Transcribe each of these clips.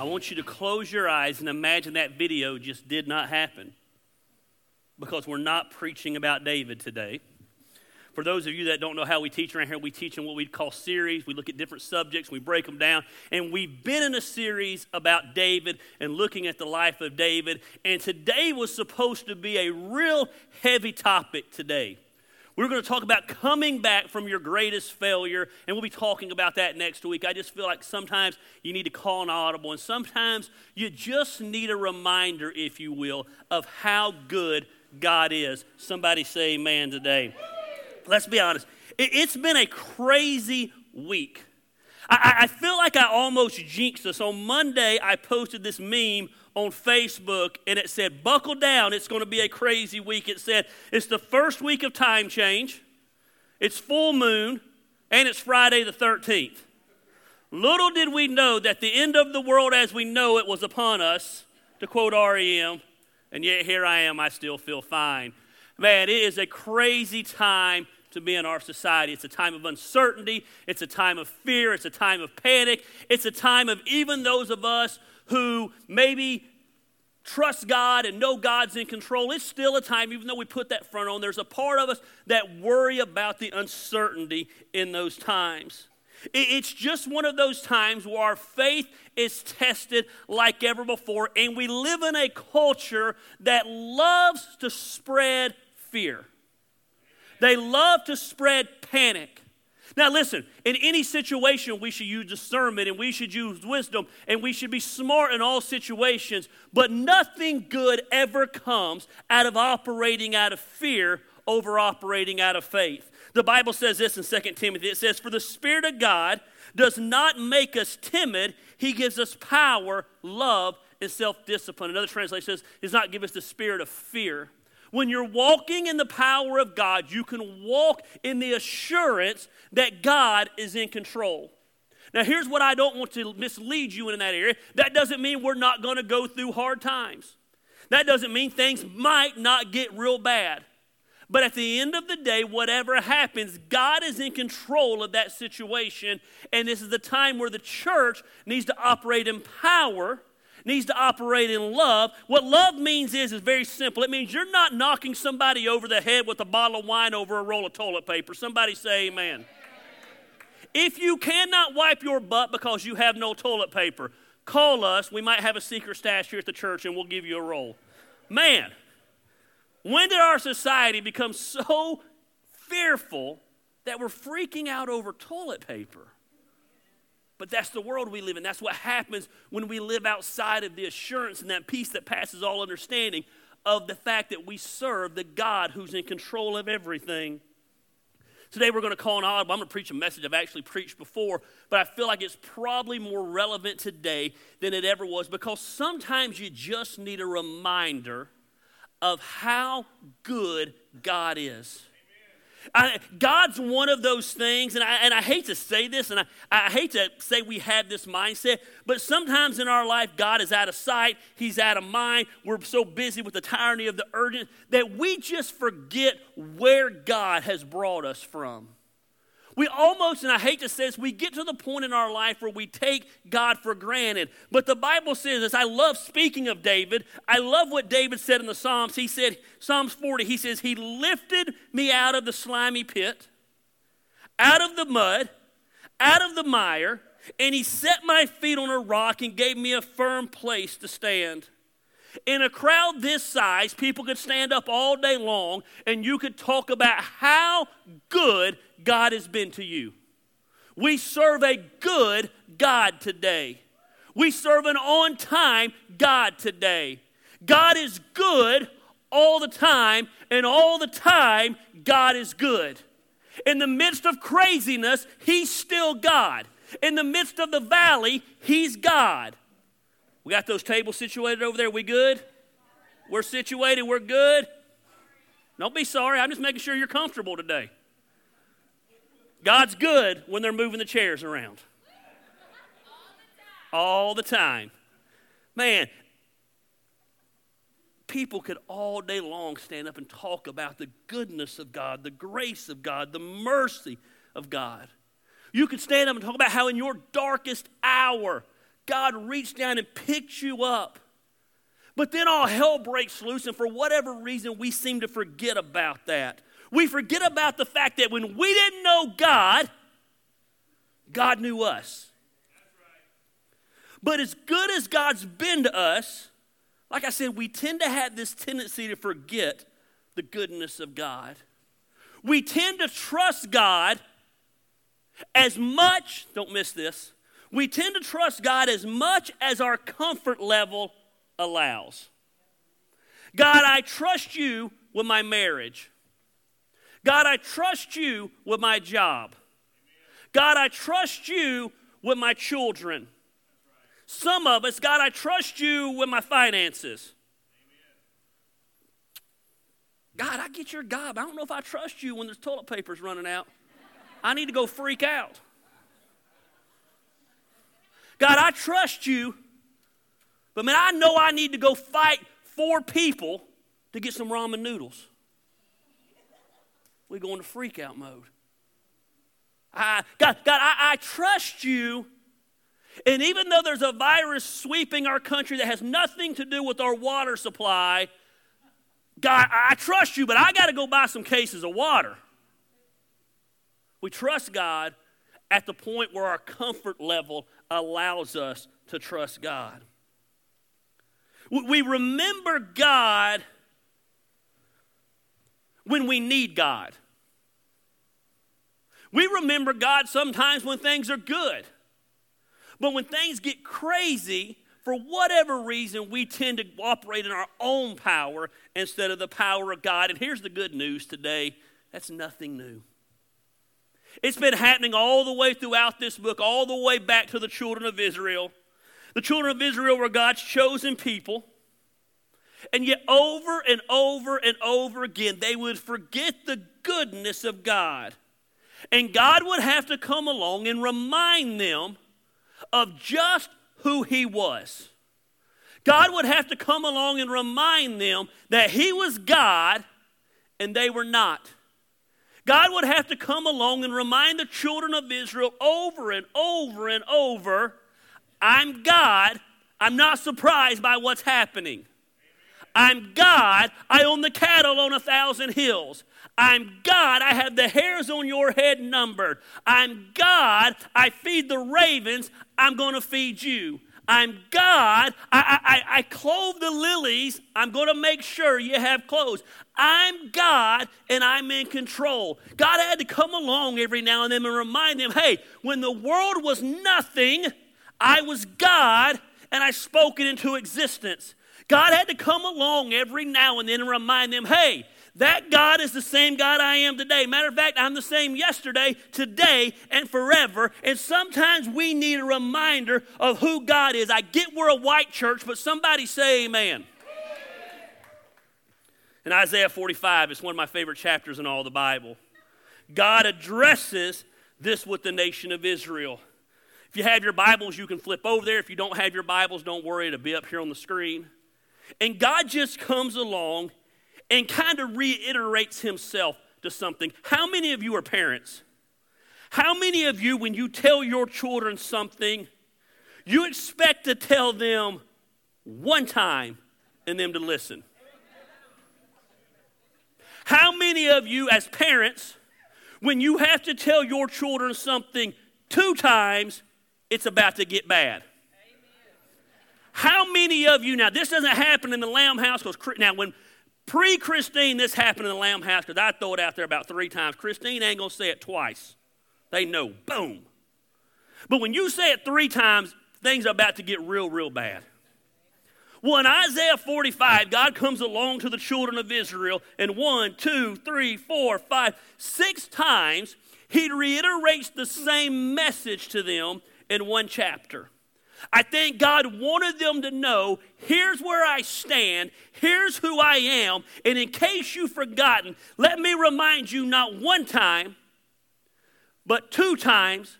I want you to close your eyes and imagine that video just did not happen because we're not preaching about David today. For those of you that don't know how we teach around here, we teach in what we call series. We look at different subjects, we break them down. And we've been in a series about David and looking at the life of David. And today was supposed to be a real heavy topic today. We're going to talk about coming back from your greatest failure, and we'll be talking about that next week. I just feel like sometimes you need to call an audible, and sometimes you just need a reminder, if you will, of how good God is. Somebody say amen today. Let's be honest. It, has been a crazy week. I, I feel like I almost jinxed us. On Monday, I posted this meme on Facebook and it said, Buckle down, it's going to be a crazy week. It said, It's the first week of time change, it's full moon, and it's Friday the 13th. Little did we know that the end of the world as we know it was upon us, to quote REM, and yet here I am, I still feel fine. Man, it is a crazy time to be in our society. It's a time of uncertainty, it's a time of fear, it's a time of panic, it's a time of even those of us who maybe trust God and know God's in control, it's still a time, even though we put that front on, there's a part of us that worry about the uncertainty in those times. It's just one of those times where our faith is tested like ever before, and we live in a culture that loves to spread fear. They love to spread panic. Now, listen, in any situation, we should use discernment and we should use wisdom and we should be smart in all situations, but nothing good ever comes out of operating out of fear over operating out of faith. The Bible says this in 2 Timothy it says, For the Spirit of God does not make us timid, He gives us power, love, and self discipline. Another translation says, He does not give us the spirit of fear when you're walking in the power of God, you can walk in the assurance that God is in control. Now, here's what I don't want to mislead you in that area. That doesn't mean we're not going to go through hard times. That doesn't mean things might not get real bad. But at the end of the day, whatever happens, God is in control of that situation. And this is the time where the church needs to operate in power needs to operate in love. What love means is is very simple. It means you're not knocking somebody over the head with a bottle of wine over a roll of toilet paper. Somebody say amen. If you cannot wipe your butt because you have no toilet paper, call us. We might have a secret stash here at the church and we'll give you a roll. Man, when did our society become so fearful that we're freaking out over toilet paper? But that's the world we live in. That's what happens when we live outside of the assurance and that peace that passes all understanding of the fact that we serve the God who's in control of everything. Today we're going to call an audible. I'm going to preach a message I've actually preached before, but I feel like it's probably more relevant today than it ever was because sometimes you just need a reminder of how good God is. I, God's one of those things, and I, and I hate to say this, and I, I hate to say we have this mindset, but sometimes in our life, God is out of sight, He's out of mind. We're so busy with the tyranny of the urgent that we just forget where God has brought us from. We almost, and I hate to say this, we get to the point in our life where we take God for granted. But the Bible says this. I love speaking of David. I love what David said in the Psalms. He said, Psalms 40, he says, He lifted me out of the slimy pit, out of the mud, out of the mire, and He set my feet on a rock and gave me a firm place to stand. In a crowd this size, people could stand up all day long and you could talk about how good God has been to you. We serve a good God today. We serve an on time God today. God is good all the time, and all the time, God is good. In the midst of craziness, He's still God. In the midst of the valley, He's God. We got those tables situated over there. We good? We're situated. We're good. Don't be sorry. I'm just making sure you're comfortable today. God's good when they're moving the chairs around. All the time. Man, people could all day long stand up and talk about the goodness of God, the grace of God, the mercy of God. You could stand up and talk about how in your darkest hour, God reached down and picked you up. But then all hell breaks loose, and for whatever reason, we seem to forget about that. We forget about the fact that when we didn't know God, God knew us. But as good as God's been to us, like I said, we tend to have this tendency to forget the goodness of God. We tend to trust God as much, don't miss this, we tend to trust God as much as our comfort level allows. God, I trust you with my marriage. God, I trust you with my job. God, I trust you with my children. Some of us, God, I trust you with my finances. God, I get your God. I don't know if I trust you when there's toilet paper's running out. I need to go freak out. God, I trust you, but man, I know I need to go fight four people to get some ramen noodles. We go into freak out mode. I, God, God I, I trust you. And even though there's a virus sweeping our country that has nothing to do with our water supply, God, I trust you, but I got to go buy some cases of water. We trust God at the point where our comfort level allows us to trust God. We remember God when we need God. We remember God sometimes when things are good. But when things get crazy, for whatever reason, we tend to operate in our own power instead of the power of God. And here's the good news today that's nothing new. It's been happening all the way throughout this book, all the way back to the children of Israel. The children of Israel were God's chosen people. And yet, over and over and over again, they would forget the goodness of God. And God would have to come along and remind them of just who He was. God would have to come along and remind them that He was God and they were not. God would have to come along and remind the children of Israel over and over and over I'm God. I'm not surprised by what's happening. I'm God. I own the cattle on a thousand hills. I'm God. I have the hairs on your head numbered. I'm God. I feed the ravens. I'm going to feed you. I'm God. I, I, I clothe the lilies. I'm going to make sure you have clothes. I'm God and I'm in control. God had to come along every now and then and remind them hey, when the world was nothing, I was God and I spoke it into existence. God had to come along every now and then and remind them hey, that God is the same God I am today. Matter of fact, I'm the same yesterday, today, and forever. And sometimes we need a reminder of who God is. I get we're a white church, but somebody say amen. In Isaiah 45, it's one of my favorite chapters in all the Bible. God addresses this with the nation of Israel. If you have your Bibles, you can flip over there. If you don't have your Bibles, don't worry, it'll be up here on the screen. And God just comes along and kind of reiterates himself to something. How many of you are parents? How many of you, when you tell your children something, you expect to tell them one time and them to listen? How many of you, as parents, when you have to tell your children something two times, it's about to get bad? How many of you, now this doesn't happen in the Lamb house because now when Pre Christine, this happened in the Lamb House because I throw it out there about three times. Christine ain't going to say it twice. They know, boom. But when you say it three times, things are about to get real, real bad. Well, in Isaiah 45, God comes along to the children of Israel, and one, two, three, four, five, six times, he reiterates the same message to them in one chapter. I think God wanted them to know here's where I stand, here's who I am, and in case you've forgotten, let me remind you not one time, but two times,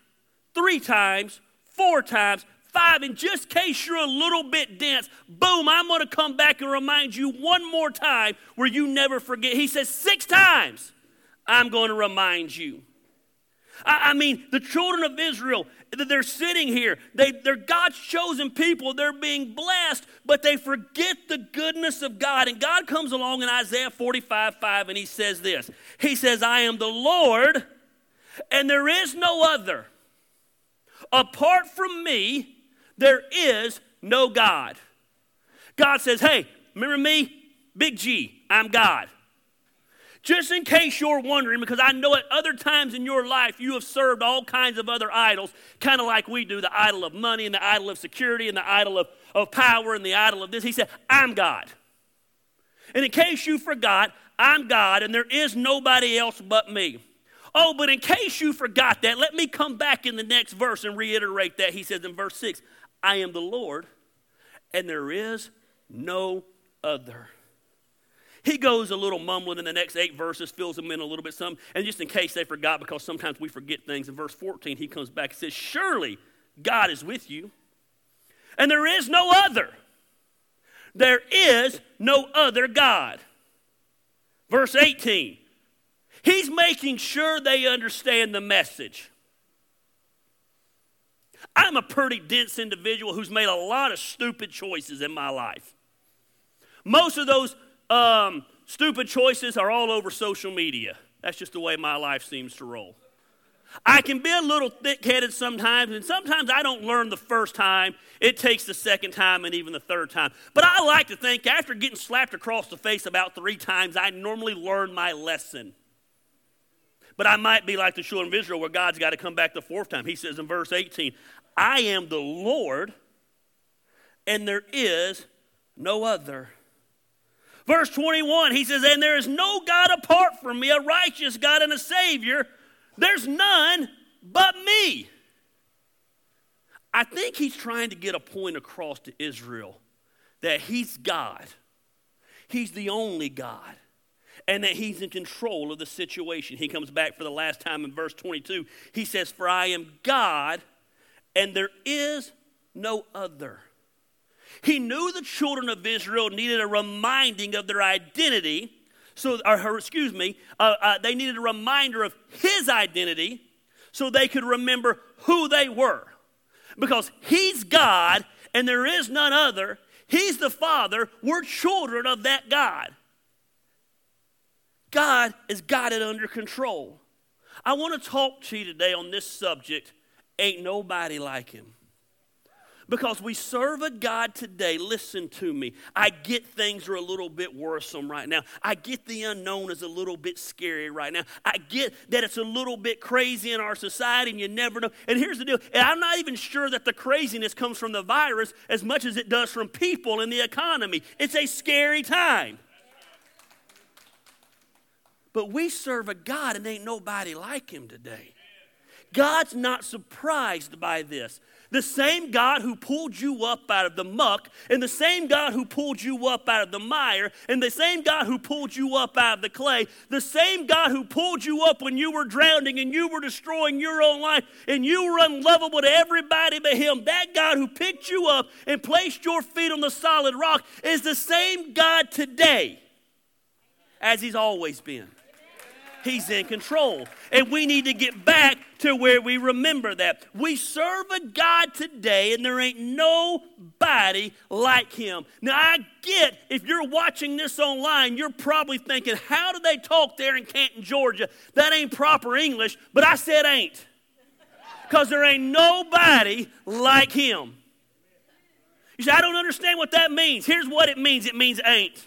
three times, four times, five, in just case you're a little bit dense, boom, I'm going to come back and remind you one more time where you never forget. He says, six times, I'm going to remind you. I, I mean, the children of Israel, they're sitting here. They, they're God's chosen people. They're being blessed, but they forget the goodness of God. And God comes along in Isaiah 45 5 and he says this He says, I am the Lord, and there is no other. Apart from me, there is no God. God says, Hey, remember me? Big G, I'm God. Just in case you're wondering, because I know at other times in your life you have served all kinds of other idols, kind of like we do the idol of money and the idol of security and the idol of, of power and the idol of this. He said, I'm God. And in case you forgot, I'm God and there is nobody else but me. Oh, but in case you forgot that, let me come back in the next verse and reiterate that. He says in verse 6 I am the Lord, and there is no other. He goes a little mumbling in the next eight verses, fills them in a little bit some, and just in case they forgot, because sometimes we forget things, in verse 14 he comes back and says, Surely God is with you, and there is no other. There is no other God. Verse 18, he's making sure they understand the message. I'm a pretty dense individual who's made a lot of stupid choices in my life. Most of those um, stupid choices are all over social media. That's just the way my life seems to roll. I can be a little thick headed sometimes, and sometimes I don't learn the first time. It takes the second time and even the third time. But I like to think after getting slapped across the face about three times, I normally learn my lesson. But I might be like the children of Israel where God's got to come back the fourth time. He says in verse 18, I am the Lord, and there is no other. Verse 21, he says, And there is no God apart from me, a righteous God and a Savior. There's none but me. I think he's trying to get a point across to Israel that he's God, he's the only God, and that he's in control of the situation. He comes back for the last time in verse 22. He says, For I am God, and there is no other. He knew the children of Israel needed a reminding of their identity. So, or, excuse me, uh, uh, they needed a reminder of his identity so they could remember who they were. Because he's God and there is none other. He's the Father. We're children of that God. God has got it under control. I want to talk to you today on this subject. Ain't nobody like him because we serve a God today. Listen to me. I get things are a little bit worrisome right now. I get the unknown is a little bit scary right now. I get that it's a little bit crazy in our society and you never know. And here's the deal and I'm not even sure that the craziness comes from the virus as much as it does from people in the economy. It's a scary time. But we serve a God and ain't nobody like him today. God's not surprised by this. The same God who pulled you up out of the muck, and the same God who pulled you up out of the mire, and the same God who pulled you up out of the clay, the same God who pulled you up when you were drowning and you were destroying your own life and you were unlovable to everybody but Him, that God who picked you up and placed your feet on the solid rock is the same God today as He's always been. He's in control. And we need to get back to where we remember that. We serve a God today, and there ain't nobody like him. Now, I get if you're watching this online, you're probably thinking, how do they talk there in Canton, Georgia? That ain't proper English, but I said ain't. Because there ain't nobody like him. You say, I don't understand what that means. Here's what it means it means ain't.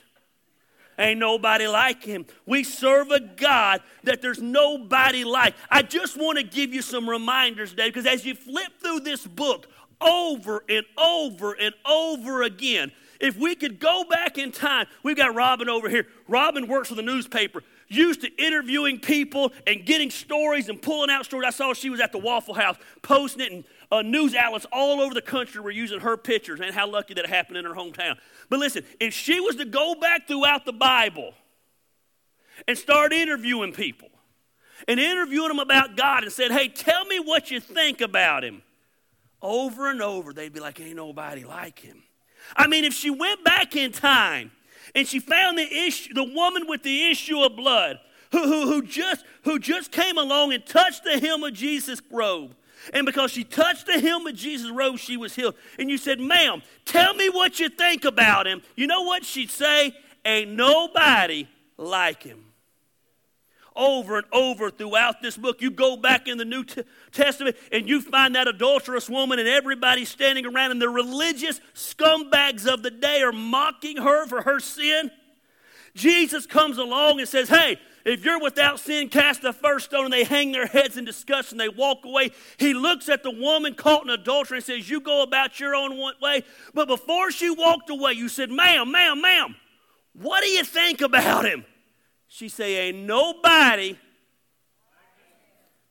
Ain't nobody like him. We serve a God that there's nobody like. I just want to give you some reminders today because as you flip through this book over and over and over again, if we could go back in time, we've got Robin over here. Robin works for the newspaper, used to interviewing people and getting stories and pulling out stories. I saw she was at the Waffle House posting it and uh, news outlets all over the country were using her pictures, and how lucky that happened in her hometown. But listen, if she was to go back throughout the Bible and start interviewing people and interviewing them about God and said, hey, tell me what you think about him, over and over, they'd be like, ain't nobody like him. I mean, if she went back in time and she found the issue, the woman with the issue of blood, who, who, who, just, who just came along and touched the hem of Jesus' robe. And because she touched the hem of Jesus' robe, she was healed. And you said, Ma'am, tell me what you think about him. You know what she'd say? Ain't nobody like him. Over and over throughout this book, you go back in the New Testament and you find that adulterous woman, and everybody standing around, and the religious scumbags of the day are mocking her for her sin. Jesus comes along and says, Hey, if you're without sin, cast the first stone, and they hang their heads in disgust and they walk away. He looks at the woman caught in adultery and says, You go about your own way. But before she walked away, you said, Ma'am, ma'am, ma'am, what do you think about him? She say, Ain't nobody,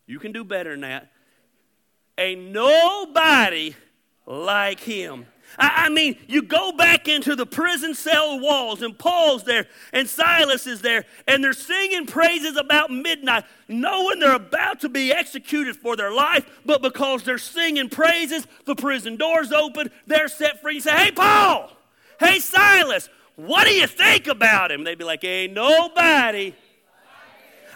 you can do better than that. Ain't nobody like him. I, I mean, you go back into the prison cell walls, and Paul's there, and Silas is there, and they're singing praises about midnight, knowing they're about to be executed for their life, but because they're singing praises, the prison doors open, they're set free. You say, Hey, Paul, hey, Silas, what do you think about him? They'd be like, Ain't nobody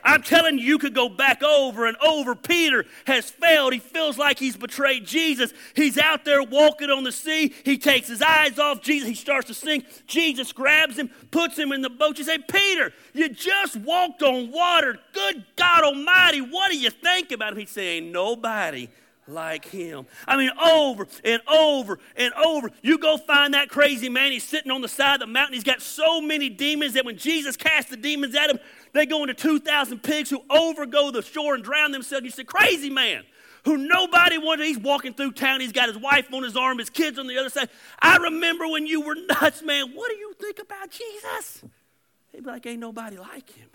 I'm telling you, you could go back over and over. Peter has failed. He feels like he's betrayed Jesus. He's out there walking on the sea. He takes his eyes off Jesus. He starts to sink. Jesus grabs him, puts him in the boat. You say, Peter, you just walked on water. Good God Almighty, what do you think about him? He's saying, Nobody like him. I mean, over and over and over. You go find that crazy man. He's sitting on the side of the mountain. He's got so many demons that when Jesus cast the demons at him, they go into 2,000 pigs who overgo the shore and drown themselves. You say, crazy man who nobody wanted. He's walking through town. He's got his wife on his arm, his kids on the other side. I remember when you were nuts, man. What do you think about Jesus? He'd be like, ain't nobody like him.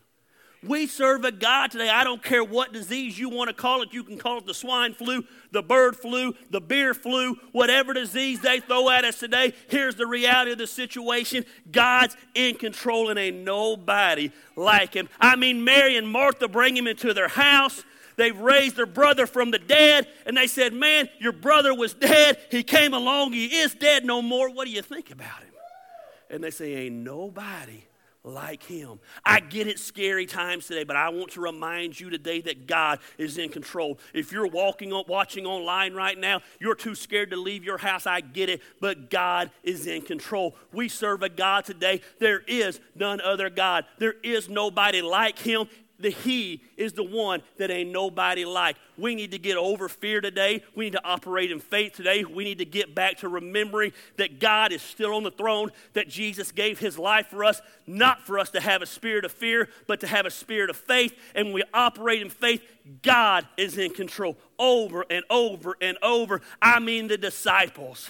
We serve a God today. I don't care what disease you want to call it. You can call it the swine flu, the bird flu, the beer flu, whatever disease they throw at us today. Here's the reality of the situation God's in control, and ain't nobody like him. I mean, Mary and Martha bring him into their house. They've raised their brother from the dead, and they said, Man, your brother was dead. He came along. He is dead no more. What do you think about him? And they say, Ain't nobody like him. I get it scary times today, but I want to remind you today that God is in control. If you're walking on, watching online right now, you're too scared to leave your house. I get it, but God is in control. We serve a God today. There is none other God. There is nobody like him the He is the one that ain't nobody like. We need to get over fear today. We need to operate in faith today. We need to get back to remembering that God is still on the throne, that Jesus gave His life for us, not for us to have a spirit of fear, but to have a spirit of faith. And when we operate in faith, God is in control over and over and over. I mean, the disciples,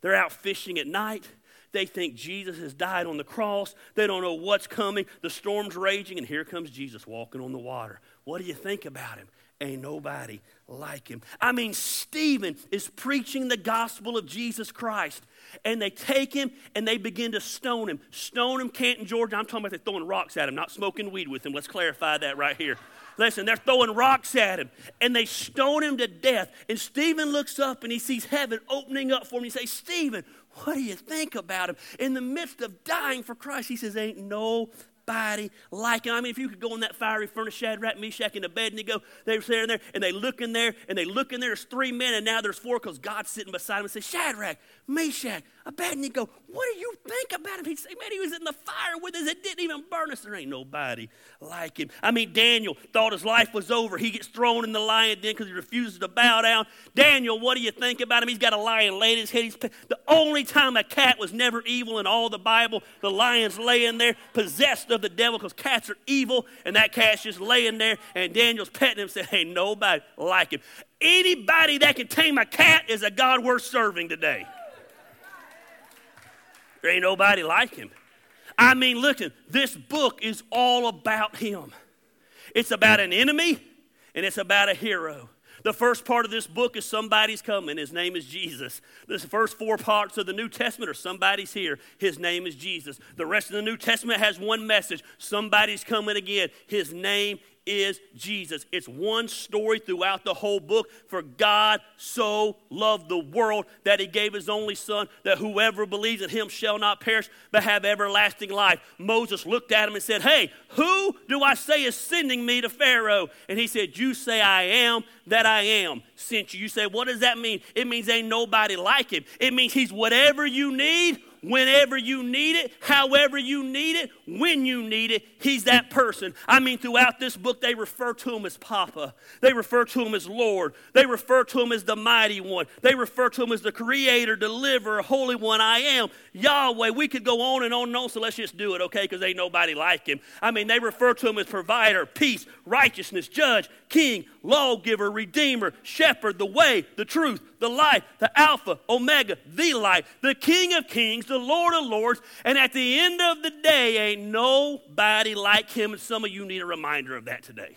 they're out fishing at night they think Jesus has died on the cross. They don't know what's coming. The storm's raging, and here comes Jesus walking on the water. What do you think about him? Ain't nobody like him. I mean, Stephen is preaching the gospel of Jesus Christ, and they take him and they begin to stone him. Stone him, Canton, Georgia. I'm talking about they're throwing rocks at him, not smoking weed with him. Let's clarify that right here. Listen, they're throwing rocks at him and they stone him to death. And Stephen looks up and he sees heaven opening up for him. He says, Stephen, what do you think about him? In the midst of dying for Christ, he says, Ain't no nobody like him. I mean, if you could go in that fiery furnace, Shadrach, Meshach, and Abednego, they were sitting there and they look in there and they look in there. There's three men and now there's four because God's sitting beside them and says, Shadrach, Meshach, Abednego, what do you think about him? He'd say, man, he was in the fire with us. It didn't even burn us. There ain't nobody like him. I mean, Daniel thought his life was over. He gets thrown in the lion den because he refuses to bow down. Daniel, what do you think about him? He's got a lion laid his head. He's, the only time a cat was never evil in all the Bible, the lion's laying there possessed of the devil because cats are evil, and that cat's just laying there, and Daniel's petting him saying, ain't nobody like him. Anybody that can tame a cat is a God worth serving today. There ain't nobody like him. I mean, listen, this book is all about him. It's about an enemy and it's about a hero. The first part of this book is somebody's coming. His name is Jesus. The first four parts of the New Testament are somebody's here. His name is Jesus. The rest of the New Testament has one message somebody's coming again. His name is Jesus. It's one story throughout the whole book. For God so loved the world that he gave his only Son, that whoever believes in him shall not perish, but have everlasting life. Moses looked at him and said, Hey, who do I say is sending me to Pharaoh? And he said, You say I am that I am sent you. You say, What does that mean? It means ain't nobody like him. It means he's whatever you need whenever you need it, however you need it, when you need it, he's that person. I mean, throughout this book, they refer to him as Papa. They refer to him as Lord. They refer to him as the Mighty One. They refer to him as the Creator, Deliverer, Holy One. I am Yahweh. We could go on and on and on, so let's just do it, okay? Because ain't nobody like him. I mean, they refer to him as Provider, Peace, Righteousness, Judge, King, Lawgiver, Redeemer, Shepherd, the Way, the Truth, the Life, the Alpha, Omega, the Light, the King of Kings, the Lord of Lords. And at the end of the day, ain't nobody like him. And some of you need a reminder of that today.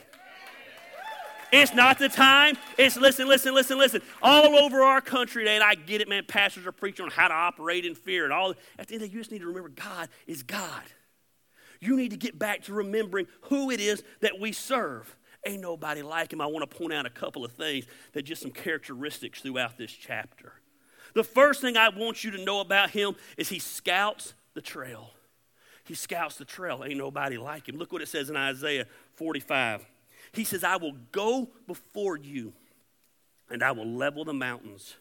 It's not the time. It's listen, listen, listen, listen. All over our country today, and I get it, man. Pastors are preaching on how to operate in fear and all. At the end of the day, you just need to remember God is God. You need to get back to remembering who it is that we serve. Ain't nobody like him. I want to point out a couple of things that just some characteristics throughout this chapter. The first thing I want you to know about him is he scouts the trail. He scouts the trail. Ain't nobody like him. Look what it says in Isaiah 45. He says, I will go before you and I will level the mountains.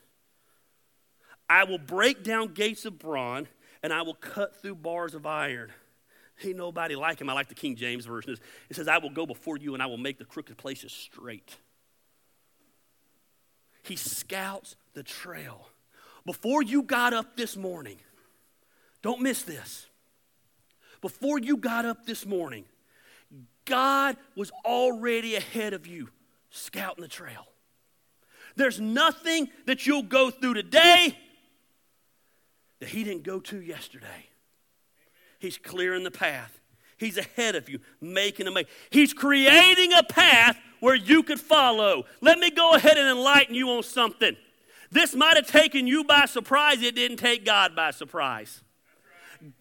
I will break down gates of bronze and I will cut through bars of iron. Ain't nobody like him. I like the King James version. It says, I will go before you and I will make the crooked places straight. He scouts the trail. Before you got up this morning, don't miss this. Before you got up this morning, God was already ahead of you, scouting the trail. There's nothing that you'll go through today that He didn't go to yesterday. He's clearing the path. He's ahead of you, making a way. He's creating a path where you could follow. Let me go ahead and enlighten you on something. This might have taken you by surprise, it didn't take God by surprise.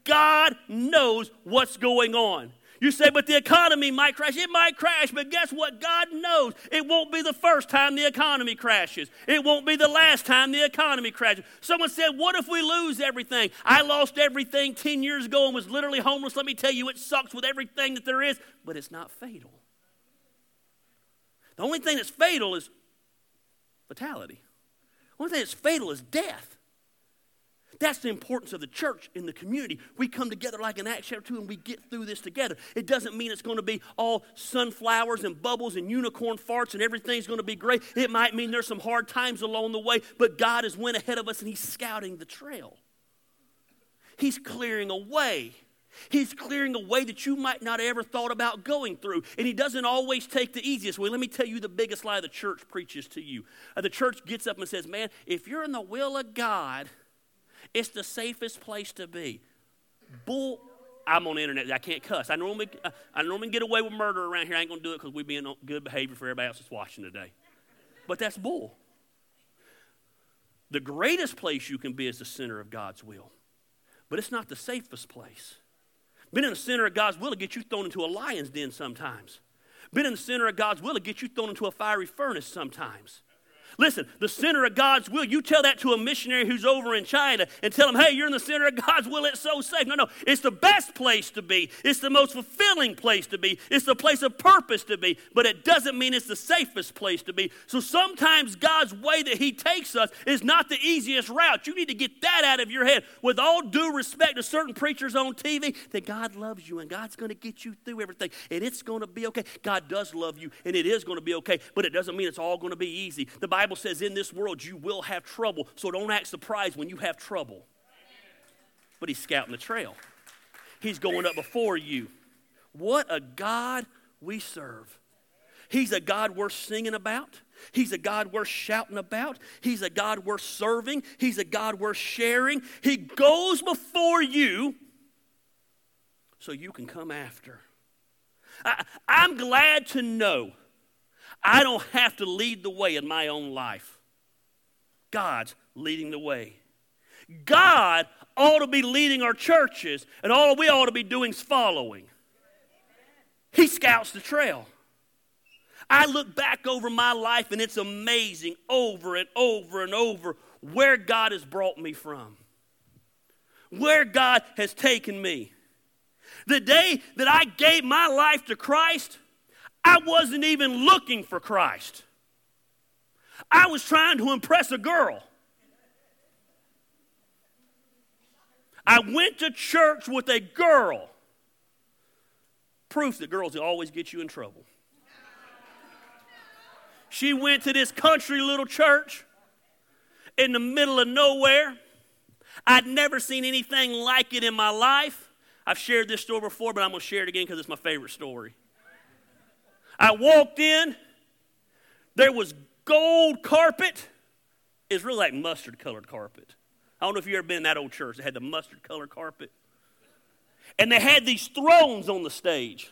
God knows what's going on. You say, but the economy might crash. It might crash, but guess what? God knows it won't be the first time the economy crashes. It won't be the last time the economy crashes. Someone said, What if we lose everything? I lost everything 10 years ago and was literally homeless. Let me tell you, it sucks with everything that there is, but it's not fatal. The only thing that's fatal is fatality. The only thing that's fatal is death. That's the importance of the church in the community. We come together like an Acts chapter 2 and we get through this together. It doesn't mean it's going to be all sunflowers and bubbles and unicorn farts and everything's going to be great. It might mean there's some hard times along the way, but God has went ahead of us and He's scouting the trail. He's clearing a way. He's clearing a way that you might not ever thought about going through. And he doesn't always take the easiest way. Let me tell you the biggest lie the church preaches to you. Uh, the church gets up and says, Man, if you're in the will of God, it's the safest place to be. Bull. I'm on the internet. I can't cuss. I normally, I normally get away with murder around here. I ain't going to do it because we're being good behavior for everybody else that's watching today. But that's bull. The greatest place you can be is the center of God's will. But it's not the safest place. Being in the center of God's will to get you thrown into a lion's den sometimes. Being in the center of God's will to get you thrown into a fiery furnace sometimes. Listen, the center of God's will, you tell that to a missionary who's over in China and tell him, hey, you're in the center of God's will, it's so safe. No, no, it's the best place to be. It's the most fulfilling place to be. It's the place of purpose to be, but it doesn't mean it's the safest place to be. So sometimes God's way that He takes us is not the easiest route. You need to get that out of your head. With all due respect to certain preachers on TV, that God loves you and God's going to get you through everything and it's going to be okay. God does love you and it is going to be okay, but it doesn't mean it's all going to be easy. The Bible Bible says in this world you will have trouble, so don't act surprised when you have trouble. But he's scouting the trail, he's going up before you. What a God we serve. He's a God worth singing about. He's a God worth shouting about. He's a God worth serving. He's a God worth sharing. He goes before you so you can come after. I, am glad to know I don't have to lead the way in my own life. God's leading the way. God ought to be leading our churches, and all we ought to be doing is following. He scouts the trail. I look back over my life and it's amazing over and over and over where God has brought me from, where God has taken me. The day that I gave my life to Christ, I wasn't even looking for Christ. I was trying to impress a girl. I went to church with a girl. Proof that girls always get you in trouble. She went to this country little church in the middle of nowhere. I'd never seen anything like it in my life. I've shared this story before, but I'm going to share it again because it's my favorite story. I walked in, there was gold carpet. It's really like mustard colored carpet. I don't know if you've ever been in that old church that had the mustard colored carpet. And they had these thrones on the stage.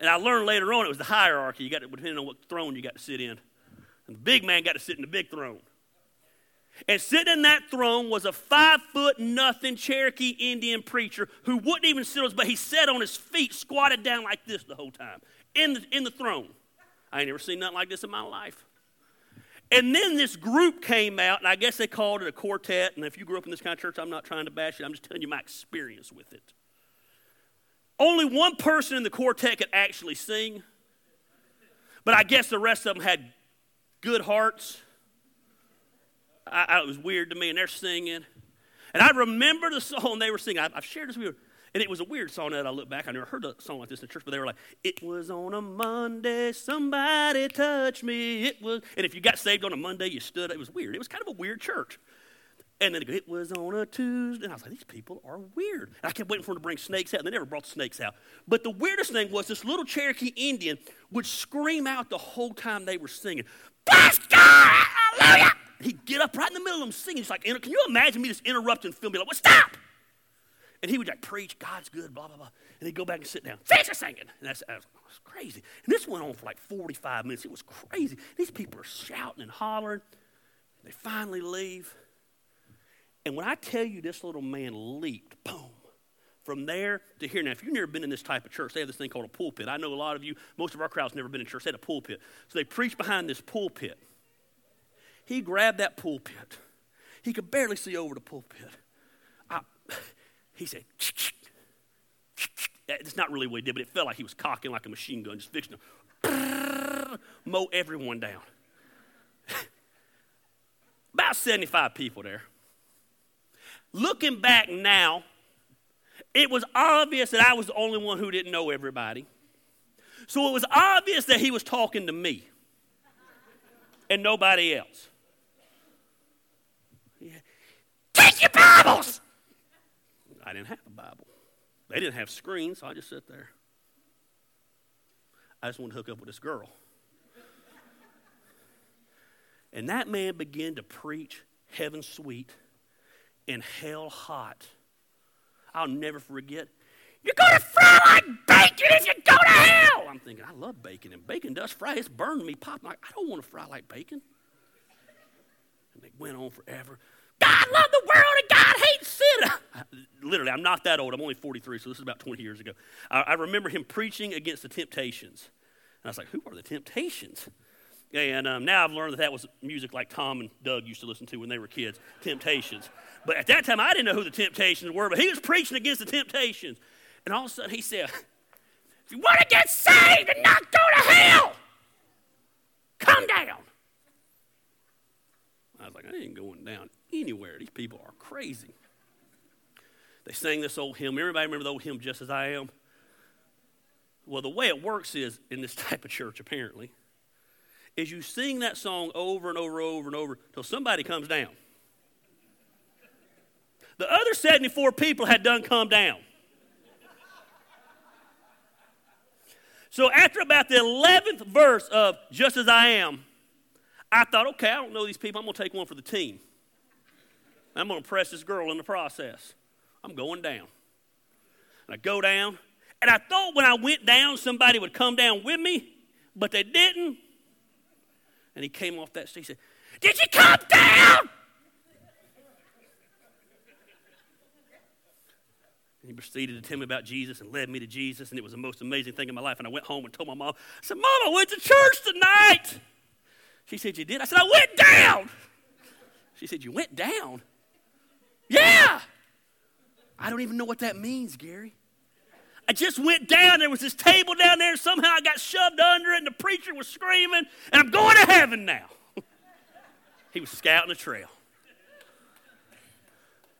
And I learned later on it was the hierarchy. You got to, depending on what throne you got to sit in. And the big man got to sit in the big throne. And sitting in that throne was a five foot nothing Cherokee Indian preacher who wouldn't even sit on his, but he sat on his feet, squatted down like this the whole time in the, in the throne. I ain't never seen nothing like this in my life. And then this group came out, and I guess they called it a quartet. And if you grew up in this kind of church, I'm not trying to bash it, I'm just telling you my experience with it. Only one person in the quartet could actually sing, but I guess the rest of them had good hearts. I, I, it was weird to me, and they're singing. And I remember the song they were singing. I, have shared this with you. And it was a weird song that I look back. I never heard a song like this in church, but they were like, It was on a Monday, somebody touched me. It was, and if you got saved on a Monday, you stood. It was weird. It was kind of a weird church. And then it was on a Tuesday. And I was like, these people are weird. And I kept waiting for them to bring snakes out, and they never brought the snakes out. But the weirdest thing was this little Cherokee Indian would scream out the whole time they were singing, God, hallelujah. He'd get up right in the middle of them singing. He's like, can you imagine me just interrupting film? Be like, well, stop. And he would like preach, God's good, blah, blah, blah. And he'd go back and sit down. Finish singing. And that's, that was crazy. And this went on for like 45 minutes. It was crazy. These people are shouting and hollering. They finally leave. And when I tell you this little man leaped, boom, from there to here. Now, if you've never been in this type of church, they have this thing called a pulpit. I know a lot of you, most of our crowd's never been in church. They had a pulpit. So they preach behind this pulpit. He grabbed that pulpit. He could barely see over the pulpit. I, he said, it's not really what he did, but it felt like he was cocking like a machine gun, just fixing to mow everyone down. About 75 people there. Looking back now, it was obvious that I was the only one who didn't know everybody. So it was obvious that he was talking to me and nobody else. Your Bibles! I didn't have a Bible. They didn't have screens, so I just sit there. I just wanted to hook up with this girl. And that man began to preach heaven sweet and hell hot. I'll never forget. You're going to fry like bacon if you go to hell. I'm thinking, I love bacon, and bacon does fry. It's burned me pop. Like, I don't want to fry like bacon. And they went on forever. God loved the world and God hates sin. Literally, I'm not that old. I'm only 43, so this is about 20 years ago. I, I remember him preaching against the temptations. And I was like, who are the temptations? And um, now I've learned that that was music like Tom and Doug used to listen to when they were kids, Temptations. But at that time, I didn't know who the Temptations were, but he was preaching against the Temptations. And all of a sudden, he said, If you want to get saved and not go to hell, come down. I was like, I ain't going down anywhere. These people are crazy. They sang this old hymn. Everybody remember the old hymn, Just As I Am? Well, the way it works is in this type of church, apparently, is you sing that song over and over and over and over till somebody comes down. The other 74 people had done come down. So after about the 11th verse of Just As I Am, I thought, okay, I don't know these people. I'm going to take one for the team. I'm going to press this girl in the process. I'm going down. And I go down, and I thought when I went down, somebody would come down with me, but they didn't. And he came off that stage. He said, Did you come down? And he proceeded to tell me about Jesus and led me to Jesus, and it was the most amazing thing in my life. And I went home and told my mom, I said, Mom, I went to church tonight. She said, You did? I said, I went down. She said, You went down? Yeah. I don't even know what that means, Gary. I just went down. There was this table down there. Somehow I got shoved under it, and the preacher was screaming, and I'm going to heaven now. he was scouting the trail.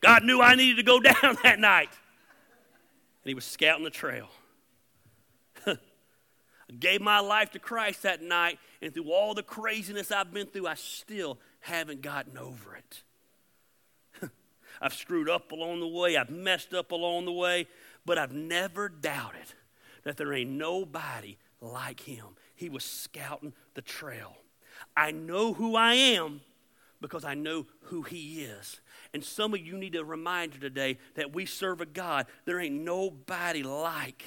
God knew I needed to go down that night, and he was scouting the trail. I gave my life to Christ that night, and through all the craziness I've been through, I still haven't gotten over it. I've screwed up along the way, I've messed up along the way, but I've never doubted that there ain't nobody like him. He was scouting the trail. I know who I am because I know who he is. And some of you need a reminder today that we serve a God there ain't nobody like.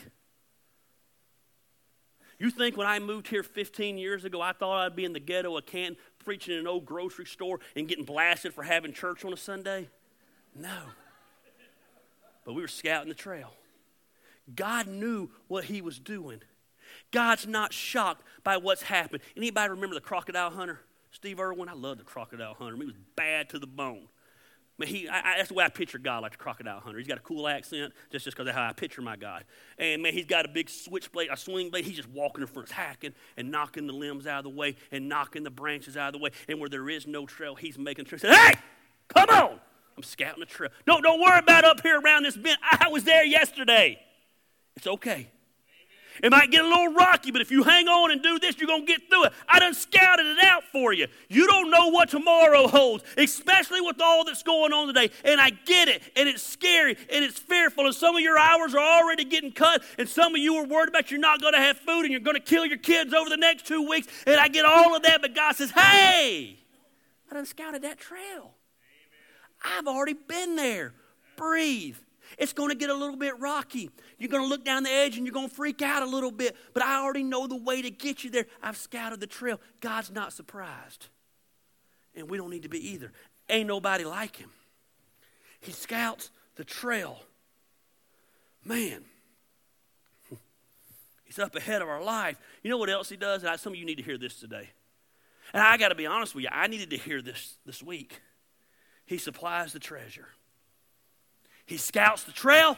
You think when I moved here 15 years ago, I thought I'd be in the ghetto of Canton preaching in an old grocery store and getting blasted for having church on a Sunday? No. But we were scouting the trail. God knew what he was doing. God's not shocked by what's happened. Anybody remember the crocodile hunter? Steve Irwin? I love the crocodile hunter. He was bad to the bone. Man, he, I, I, that's the way I picture God, like the crocodile hunter. He's got a cool accent, just because of how I picture my God. And man, he's got a big switchblade, a swing blade. He's just walking in front, hacking and knocking the limbs out of the way and knocking the branches out of the way. And where there is no trail, he's making trail. Hey, come on! I'm scouting the trail. No, don't worry about up here around this bend. I was there yesterday. It's okay. It might get a little rocky, but if you hang on and do this, you're going to get through it. I done scouted it out for you. You don't know what tomorrow holds, especially with all that's going on today. And I get it, and it's scary, and it's fearful, and some of your hours are already getting cut, and some of you are worried about you're not going to have food, and you're going to kill your kids over the next two weeks. And I get all of that, but God says, hey, I done scouted that trail. I've already been there. Breathe. It's going to get a little bit rocky. You're going to look down the edge and you're going to freak out a little bit, but I already know the way to get you there. I've scouted the trail. God's not surprised. And we don't need to be either. Ain't nobody like him. He scouts the trail. Man, he's up ahead of our life. You know what else he does? And some of you need to hear this today. And I got to be honest with you, I needed to hear this this week. He supplies the treasure. He scouts the trail.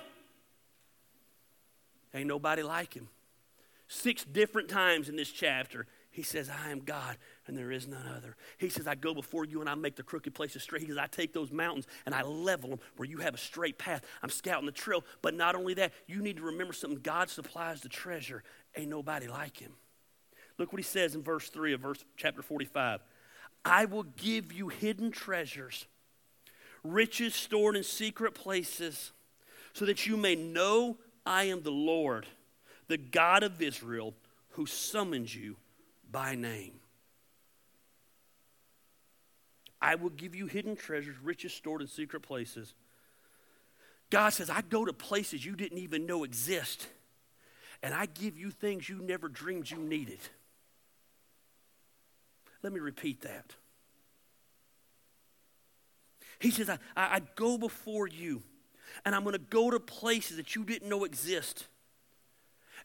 Ain't nobody like him. Six different times in this chapter, he says, I am God and there is none other. He says, I go before you and I make the crooked places straight. He says, I take those mountains and I level them where you have a straight path. I'm scouting the trail. But not only that, you need to remember something. God supplies the treasure. Ain't nobody like him. Look what he says in verse 3 of verse chapter 45. I will give you hidden treasures riches stored in secret places, so that you may know I am the Lord, the God of Israel, who summons you by name. I will give you hidden treasures, riches stored in secret places. God says, I go to places you didn't even know exist, and I give you things you never dreamed you needed. Let me repeat that. He says, I, I, I go before you, and I'm going to go to places that you didn't know exist.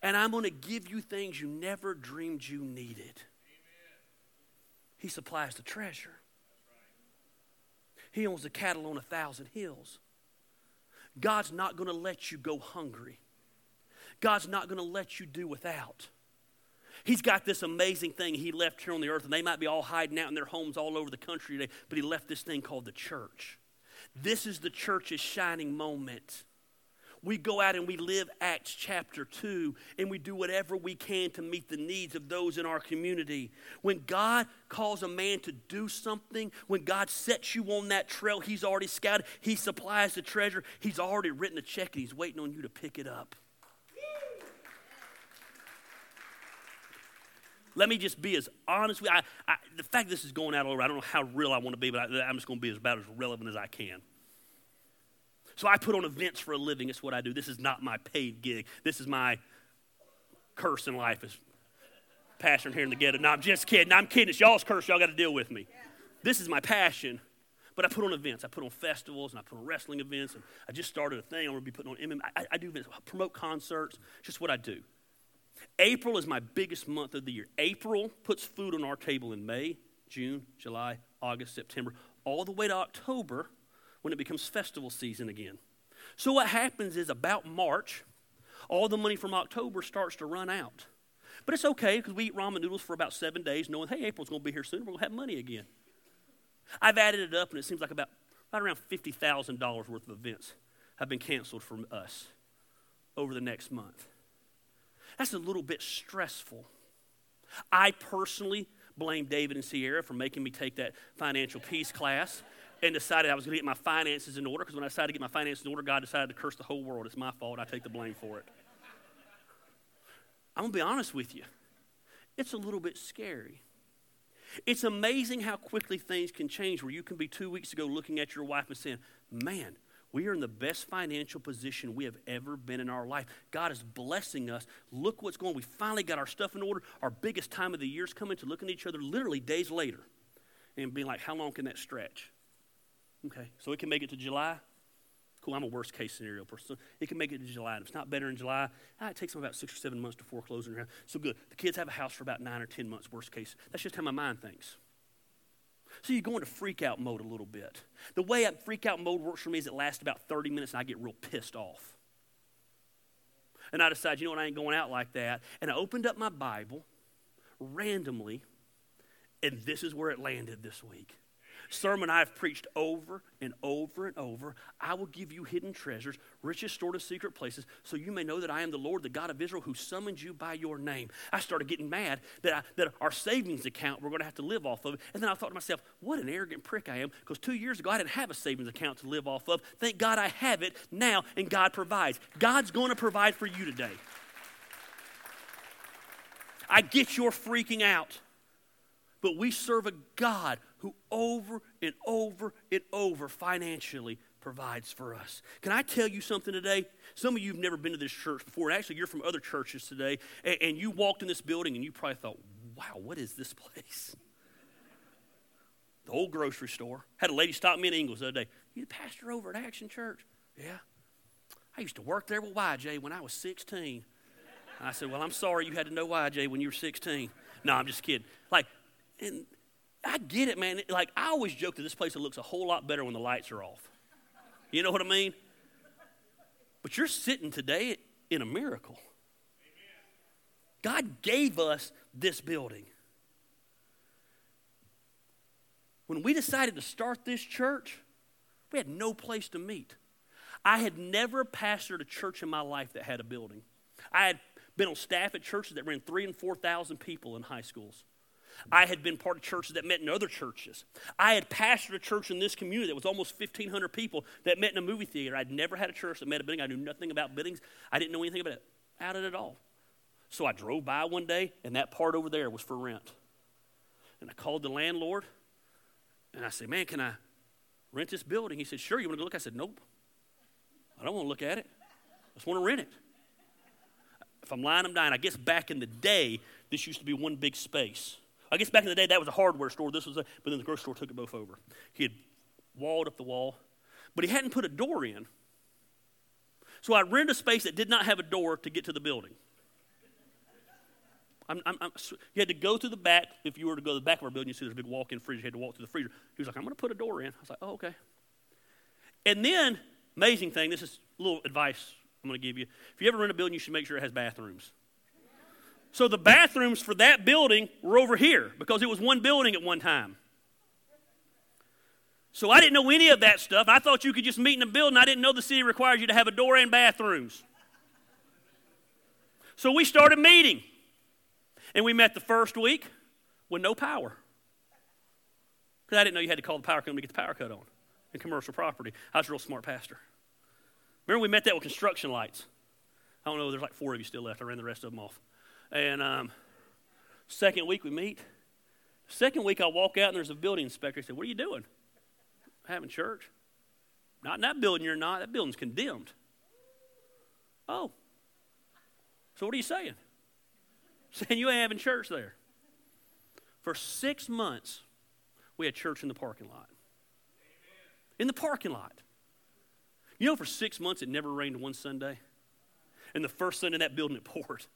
And I'm going to give you things you never dreamed you needed. Amen. He supplies the treasure. Right. He owns the cattle on a thousand hills. God's not going to let you go hungry. God's not going to let you do without. He's got this amazing thing he left here on the earth, and they might be all hiding out in their homes all over the country today, but he left this thing called the church. This is the church's shining moment. We go out and we live Acts chapter 2, and we do whatever we can to meet the needs of those in our community. When God calls a man to do something, when God sets you on that trail He's already scouted, He supplies the treasure, He's already written a check, and He's waiting on you to pick it up. Let me just be as honest with you. I, I, the fact this is going out all over, I don't know how real I want to be, but I, I'm just going to be as about as relevant as I can. So I put on events for a living. It's what I do. This is not my paid gig. This is my curse in life as passion here in the ghetto. No, I'm just kidding. I'm kidding. It's y'all's curse. Y'all got to deal with me. This is my passion. But I put on events. I put on festivals and I put on wrestling events. And I just started a thing. I'm going to be putting on MMA. I, I do events, I promote concerts, just what I do. April is my biggest month of the year. April puts food on our table in May, June, July, August, September, all the way to October when it becomes festival season again. So what happens is about March, all the money from October starts to run out. But it's okay because we eat ramen noodles for about seven days, knowing, hey, April's going to be here soon. We're going to have money again. I've added it up, and it seems like about right around $50,000 worth of events have been canceled from us over the next month. That's a little bit stressful. I personally blame David and Sierra for making me take that financial peace class and decided I was going to get my finances in order because when I decided to get my finances in order, God decided to curse the whole world. It's my fault. I take the blame for it. I'm going to be honest with you. It's a little bit scary. It's amazing how quickly things can change where you can be two weeks ago looking at your wife and saying, Man, we are in the best financial position we have ever been in our life. God is blessing us. Look what's going on. We finally got our stuff in order. Our biggest time of the year is coming to looking at each other literally days later and being like, How long can that stretch? Okay, so it can make it to July. Cool, I'm a worst case scenario person. It can make it to July. If it's not better in July, ah, it takes them about six or seven months to foreclose on your house. So good. The kids have a house for about nine or ten months, worst case. That's just how my mind thinks. So you go into freak out mode a little bit. The way freak out mode works for me is it lasts about 30 minutes and I get real pissed off. And I decide, you know what, I ain't going out like that. And I opened up my Bible randomly, and this is where it landed this week sermon I've preached over and over and over. I will give you hidden treasures, riches stored in secret places, so you may know that I am the Lord, the God of Israel, who summoned you by your name. I started getting mad that, I, that our savings account we're going to have to live off of. And then I thought to myself, what an arrogant prick I am, because two years ago I didn't have a savings account to live off of. Thank God I have it now, and God provides. God's going to provide for you today. I get your freaking out. But we serve a God who over and over and over financially provides for us. Can I tell you something today? Some of you have never been to this church before, actually, you're from other churches today, and, and you walked in this building and you probably thought, wow, what is this place? The old grocery store. Had a lady stop me in Ingles the other day. You the pastor over at Action Church? Yeah. I used to work there with YJ when I was 16. I said, Well, I'm sorry you had to know YJ when you were 16. No, I'm just kidding. Like, and I get it, man. Like, I always joke that this place looks a whole lot better when the lights are off. You know what I mean? But you're sitting today in a miracle. God gave us this building. When we decided to start this church, we had no place to meet. I had never pastored a church in my life that had a building. I had been on staff at churches that ran three and 4,000 people in high schools. I had been part of churches that met in other churches. I had pastored a church in this community that was almost 1,500 people that met in a movie theater. I'd never had a church that met a building. I knew nothing about buildings. I didn't know anything about it, about it at all. So I drove by one day, and that part over there was for rent. And I called the landlord, and I said, Man, can I rent this building? He said, Sure. You want to look? I said, Nope. I don't want to look at it. I just want to rent it. If I'm lying, I'm dying. I guess back in the day, this used to be one big space. I guess back in the day that was a hardware store. This was a, but then the grocery store took it both over. He had walled up the wall, but he hadn't put a door in. So I rented a space that did not have a door to get to the building. I'm, I'm, I'm, you had to go through the back. If you were to go to the back of our building, you see there's a big walk-in freezer. You had to walk through the freezer. He was like, "I'm going to put a door in." I was like, "Oh, okay." And then, amazing thing. This is a little advice I'm going to give you. If you ever rent a building, you should make sure it has bathrooms. So the bathrooms for that building were over here because it was one building at one time. So I didn't know any of that stuff. I thought you could just meet in a building. I didn't know the city requires you to have a door and bathrooms. So we started meeting. And we met the first week with no power. Because I didn't know you had to call the power company to get the power cut on in commercial property. I was a real smart pastor. Remember, we met that with construction lights. I don't know, there's like four of you still left. I ran the rest of them off. And um, second week we meet. Second week I walk out and there's a building inspector. He said, What are you doing? Having church. Not in that building you're not. That building's condemned. Oh. So what are you saying? Saying you ain't having church there. For six months, we had church in the parking lot. in the parking lot. You know, for six months it never rained one Sunday. And the first Sunday in that building it poured.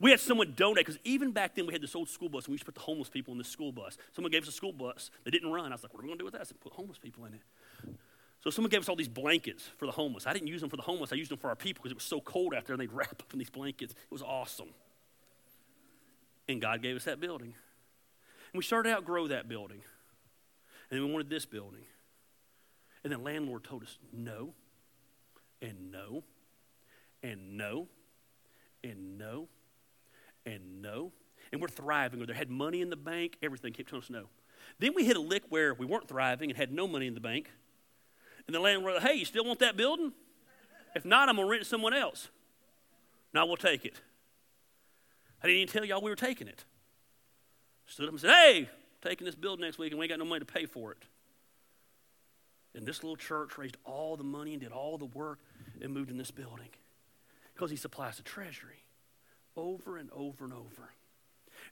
We had someone donate, because even back then we had this old school bus, and we used to put the homeless people in the school bus. Someone gave us a school bus that didn't run. I was like, what are we going to do with that? I said, put homeless people in it. So someone gave us all these blankets for the homeless. I didn't use them for the homeless, I used them for our people because it was so cold out there, and they'd wrap up in these blankets. It was awesome. And God gave us that building. And we started to outgrow that building. And then we wanted this building. And the landlord told us no, and no, and no, and no, and no. And we're thriving, or they had money in the bank, everything kept telling us no. Then we hit a lick where we weren't thriving and had no money in the bank. And the landlord, hey, you still want that building? If not, I'm going to rent it to someone else. Now we'll take it. I didn't even tell y'all we were taking it. Stood up and said, hey, taking this building next week and we ain't got no money to pay for it. And this little church raised all the money and did all the work and moved in this building because he supplies the treasury over and over and over.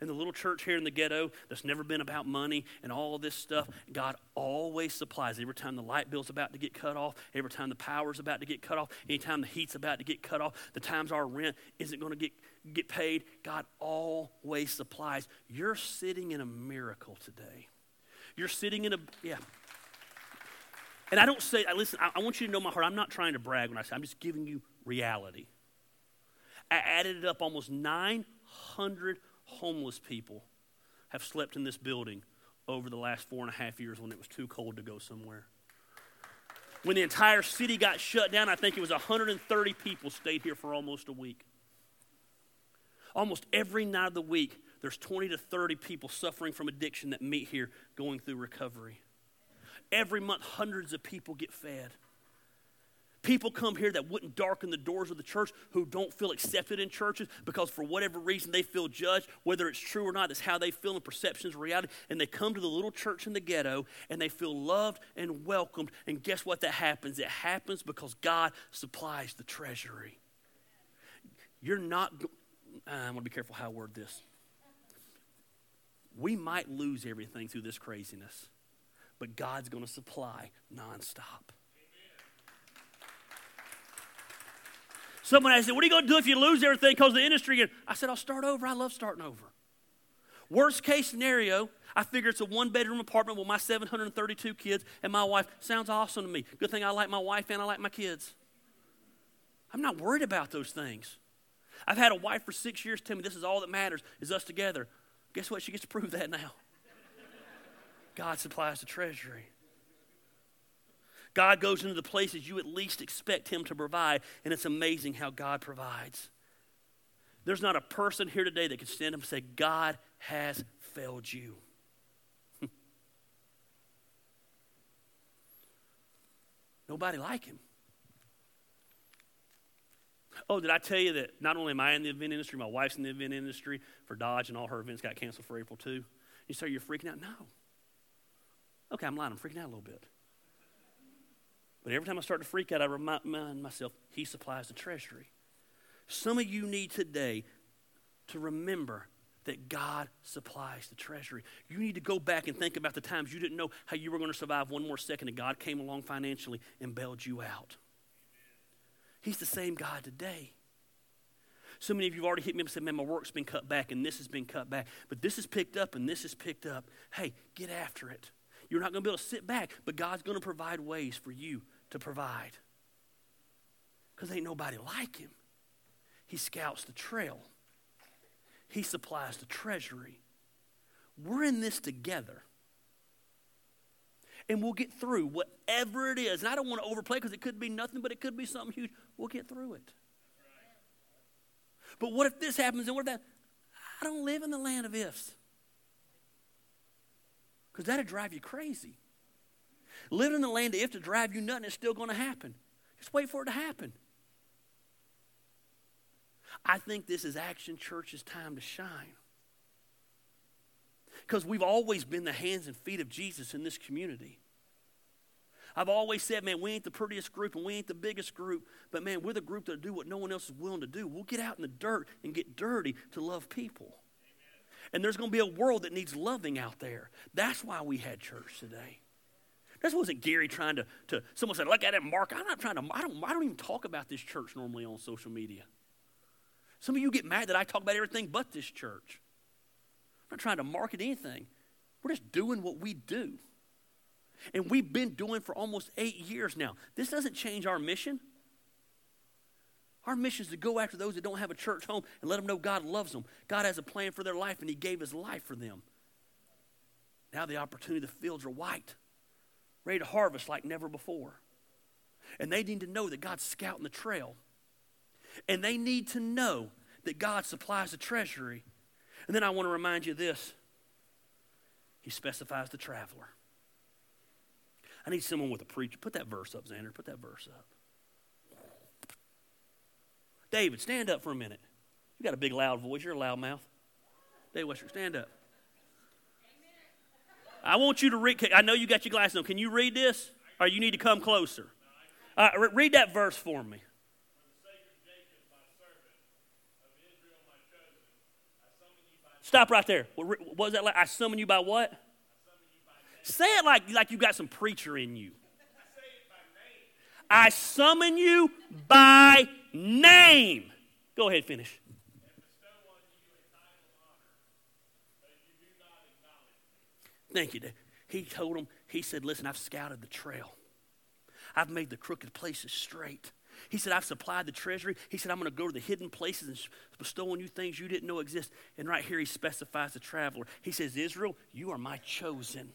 And the little church here in the ghetto that's never been about money and all this stuff, God always supplies. Every time the light bill's about to get cut off, every time the power's about to get cut off, anytime the heat's about to get cut off, the times our rent isn't going to get, get paid, God always supplies. You're sitting in a miracle today. You're sitting in a, yeah. And I don't say, listen, I, I want you to know my heart. I'm not trying to brag when I say, I'm just giving you reality. I added it up almost 900 homeless people have slept in this building over the last four and a half years when it was too cold to go somewhere. When the entire city got shut down, I think it was 130 people stayed here for almost a week. Almost every night of the week, there's 20 to 30 people suffering from addiction that meet here going through recovery. Every month, hundreds of people get fed. People come here that wouldn't darken the doors of the church who don't feel accepted in churches because for whatever reason they feel judged, whether it's true or not, it's how they feel and perceptions reality. And they come to the little church in the ghetto and they feel loved and welcomed. And guess what that happens? It happens because God supplies the treasury. You're not, uh, I want to be careful how I word this. We might lose everything through this craziness, but God's going to supply nonstop. Someone asked, me, What are you going to do if you lose everything because the industry? I said, I'll start over. I love starting over. Worst case scenario, I figure it's a one bedroom apartment with my 732 kids and my wife. Sounds awesome to me. Good thing I like my wife and I like my kids. I'm not worried about those things. I've had a wife for six years tell me this is all that matters is us together. Guess what? She gets to prove that now. God supplies the treasury. God goes into the places you at least expect Him to provide, and it's amazing how God provides. There's not a person here today that can stand up and say, God has failed you. Nobody like Him. Oh, did I tell you that not only am I in the event industry, my wife's in the event industry for Dodge, and all her events got canceled for April too? You say you're freaking out? No. Okay, I'm lying. I'm freaking out a little bit. But every time I start to freak out, I remind myself, He supplies the treasury. Some of you need today to remember that God supplies the treasury. You need to go back and think about the times you didn't know how you were going to survive one more second, and God came along financially and bailed you out. He's the same God today. So many of you have already hit me up and said, Man, my work's been cut back and this has been cut back. But this is picked up and this is picked up. Hey, get after it. You're not going to be able to sit back, but God's going to provide ways for you to provide. Because ain't nobody like him. He scouts the trail, he supplies the treasury. We're in this together. And we'll get through whatever it is. And I don't want to overplay because it could be nothing, but it could be something huge. We'll get through it. But what if this happens and what if that? I don't live in the land of ifs because that'd drive you crazy. Living in the land if to drive you nothing is still going to happen. Just wait for it to happen. I think this is Action Church's time to shine. Because we've always been the hands and feet of Jesus in this community. I've always said, man, we ain't the prettiest group and we ain't the biggest group, but man, we're the group that'll do what no one else is willing to do. We'll get out in the dirt and get dirty to love people. And there's going to be a world that needs loving out there. That's why we had church today. This wasn't Gary trying to, to someone said, look at it, Mark. I'm not trying to, I don't, I don't even talk about this church normally on social media. Some of you get mad that I talk about everything but this church. I'm not trying to market anything. We're just doing what we do. And we've been doing for almost eight years now. This doesn't change our mission. Our mission is to go after those that don't have a church home and let them know God loves them. God has a plan for their life, and He gave His life for them. Now the opportunity, the fields are white, ready to harvest like never before. And they need to know that God's scouting the trail. And they need to know that God supplies the treasury. And then I want to remind you this He specifies the traveler. I need someone with a preacher. Put that verse up, Xander. Put that verse up. David, stand up for a minute. You got a big, loud voice. You're a loud mouth. David Western, stand up. I want you to read. I know you got your glasses on. Can you read this? Or you need to come closer? Uh, read that verse for me. Stop right there. What was that like? I summon you by what? Say it like, like you got some preacher in you. I summon you by name. Go ahead, finish. Thank you. He told him, he said, Listen, I've scouted the trail. I've made the crooked places straight. He said, I've supplied the treasury. He said, I'm going to go to the hidden places and bestow on you things you didn't know exist. And right here, he specifies the traveler. He says, Israel, you are my chosen.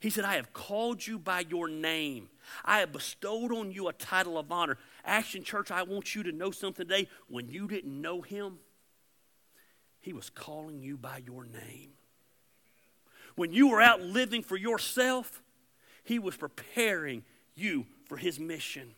He said, I have called you by your name. I have bestowed on you a title of honor. Action Church, I want you to know something today. When you didn't know him, he was calling you by your name. When you were out living for yourself, he was preparing you for his mission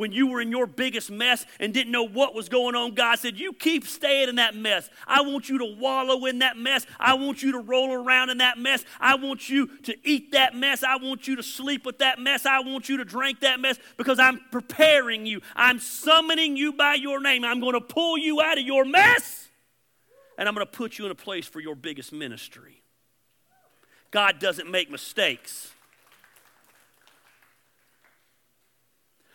when you were in your biggest mess and didn't know what was going on, God said, You keep staying in that mess. I want you to wallow in that mess. I want you to roll around in that mess. I want you to eat that mess. I want you to sleep with that mess. I want you to drink that mess because I'm preparing you. I'm summoning you by your name. I'm going to pull you out of your mess and I'm going to put you in a place for your biggest ministry. God doesn't make mistakes.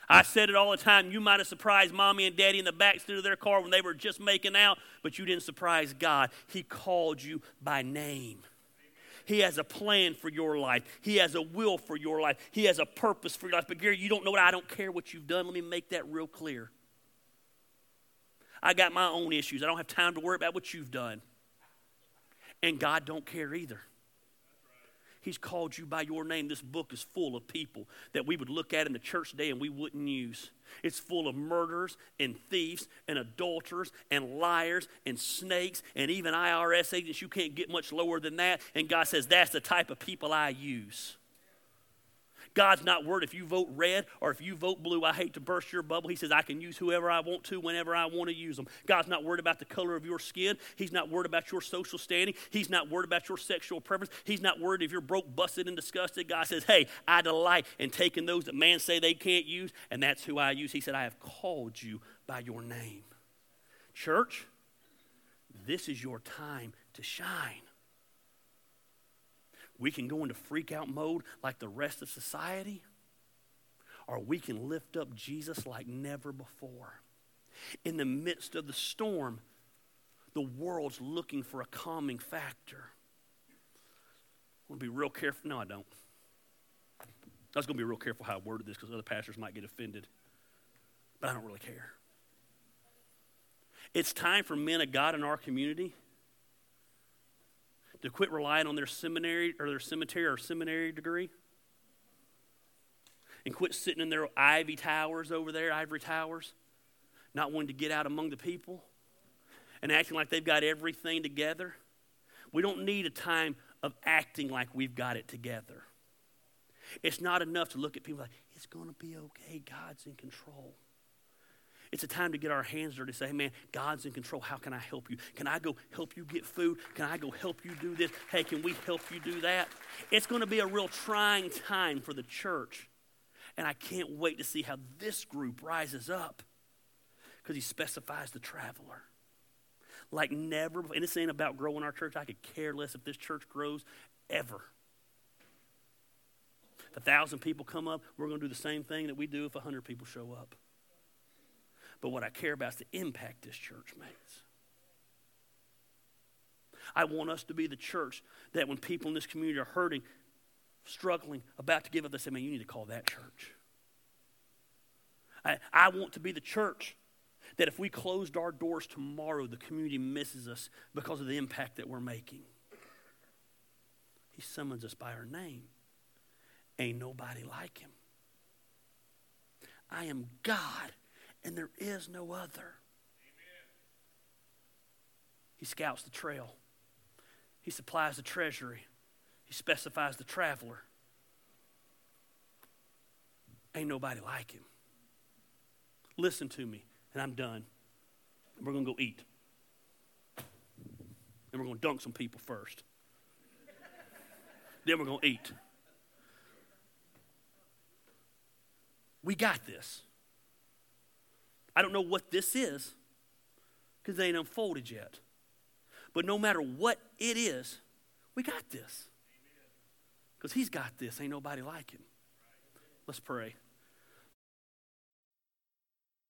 I said it all the time. You might have surprised mommy and daddy in the backseat of their car when they were just making out, but you didn't surprise God. He called you by name. He has a plan for your life. He has a will for your life. He has a purpose for your life. But Gary, you don't know what I don't care what you've done. Let me make that real clear. I got my own issues. I don't have time to worry about what you've done. And God don't care either. He's called you by your name. This book is full of people that we would look at in the church today and we wouldn't use. It's full of murderers and thieves and adulterers and liars and snakes and even IRS agents. You can't get much lower than that. And God says, that's the type of people I use. God's not worried if you vote red or if you vote blue. I hate to burst your bubble. He says, I can use whoever I want to whenever I want to use them. God's not worried about the color of your skin. He's not worried about your social standing. He's not worried about your sexual preference. He's not worried if you're broke, busted, and disgusted. God says, Hey, I delight in taking those that man say they can't use, and that's who I use. He said, I have called you by your name. Church, this is your time to shine. We can go into freak out mode like the rest of society, or we can lift up Jesus like never before. In the midst of the storm, the world's looking for a calming factor. I want to be real careful. No, I don't. I was going to be real careful how I worded this because other pastors might get offended. But I don't really care. It's time for men of God in our community to quit relying on their seminary or their cemetery or seminary degree and quit sitting in their ivy towers over there, ivory towers, not wanting to get out among the people and acting like they've got everything together. We don't need a time of acting like we've got it together. It's not enough to look at people like, it's going to be okay, God's in control. It's a time to get our hands dirty say, hey, man, God's in control. How can I help you? Can I go help you get food? Can I go help you do this? Hey, can we help you do that? It's going to be a real trying time for the church. And I can't wait to see how this group rises up because he specifies the traveler. Like never, and this ain't about growing our church. I could care less if this church grows ever. If a thousand people come up, we're going to do the same thing that we do if a hundred people show up. But what I care about is the impact this church makes. I want us to be the church that when people in this community are hurting, struggling, about to give up, they say, man, you need to call that church. I, I want to be the church that if we closed our doors tomorrow, the community misses us because of the impact that we're making. He summons us by our name. Ain't nobody like him. I am God, and there is no other. Amen. He scouts the trail, He supplies the treasury, He specifies the traveler. Ain't nobody like him. Listen to me, and I'm done. We're going to go eat. And we're going to dunk some people first. then we're going to eat. We got this. I don't know what this is because they ain't unfolded yet. But no matter what it is, we got this. Because he's got this. Ain't nobody like him. Let's pray.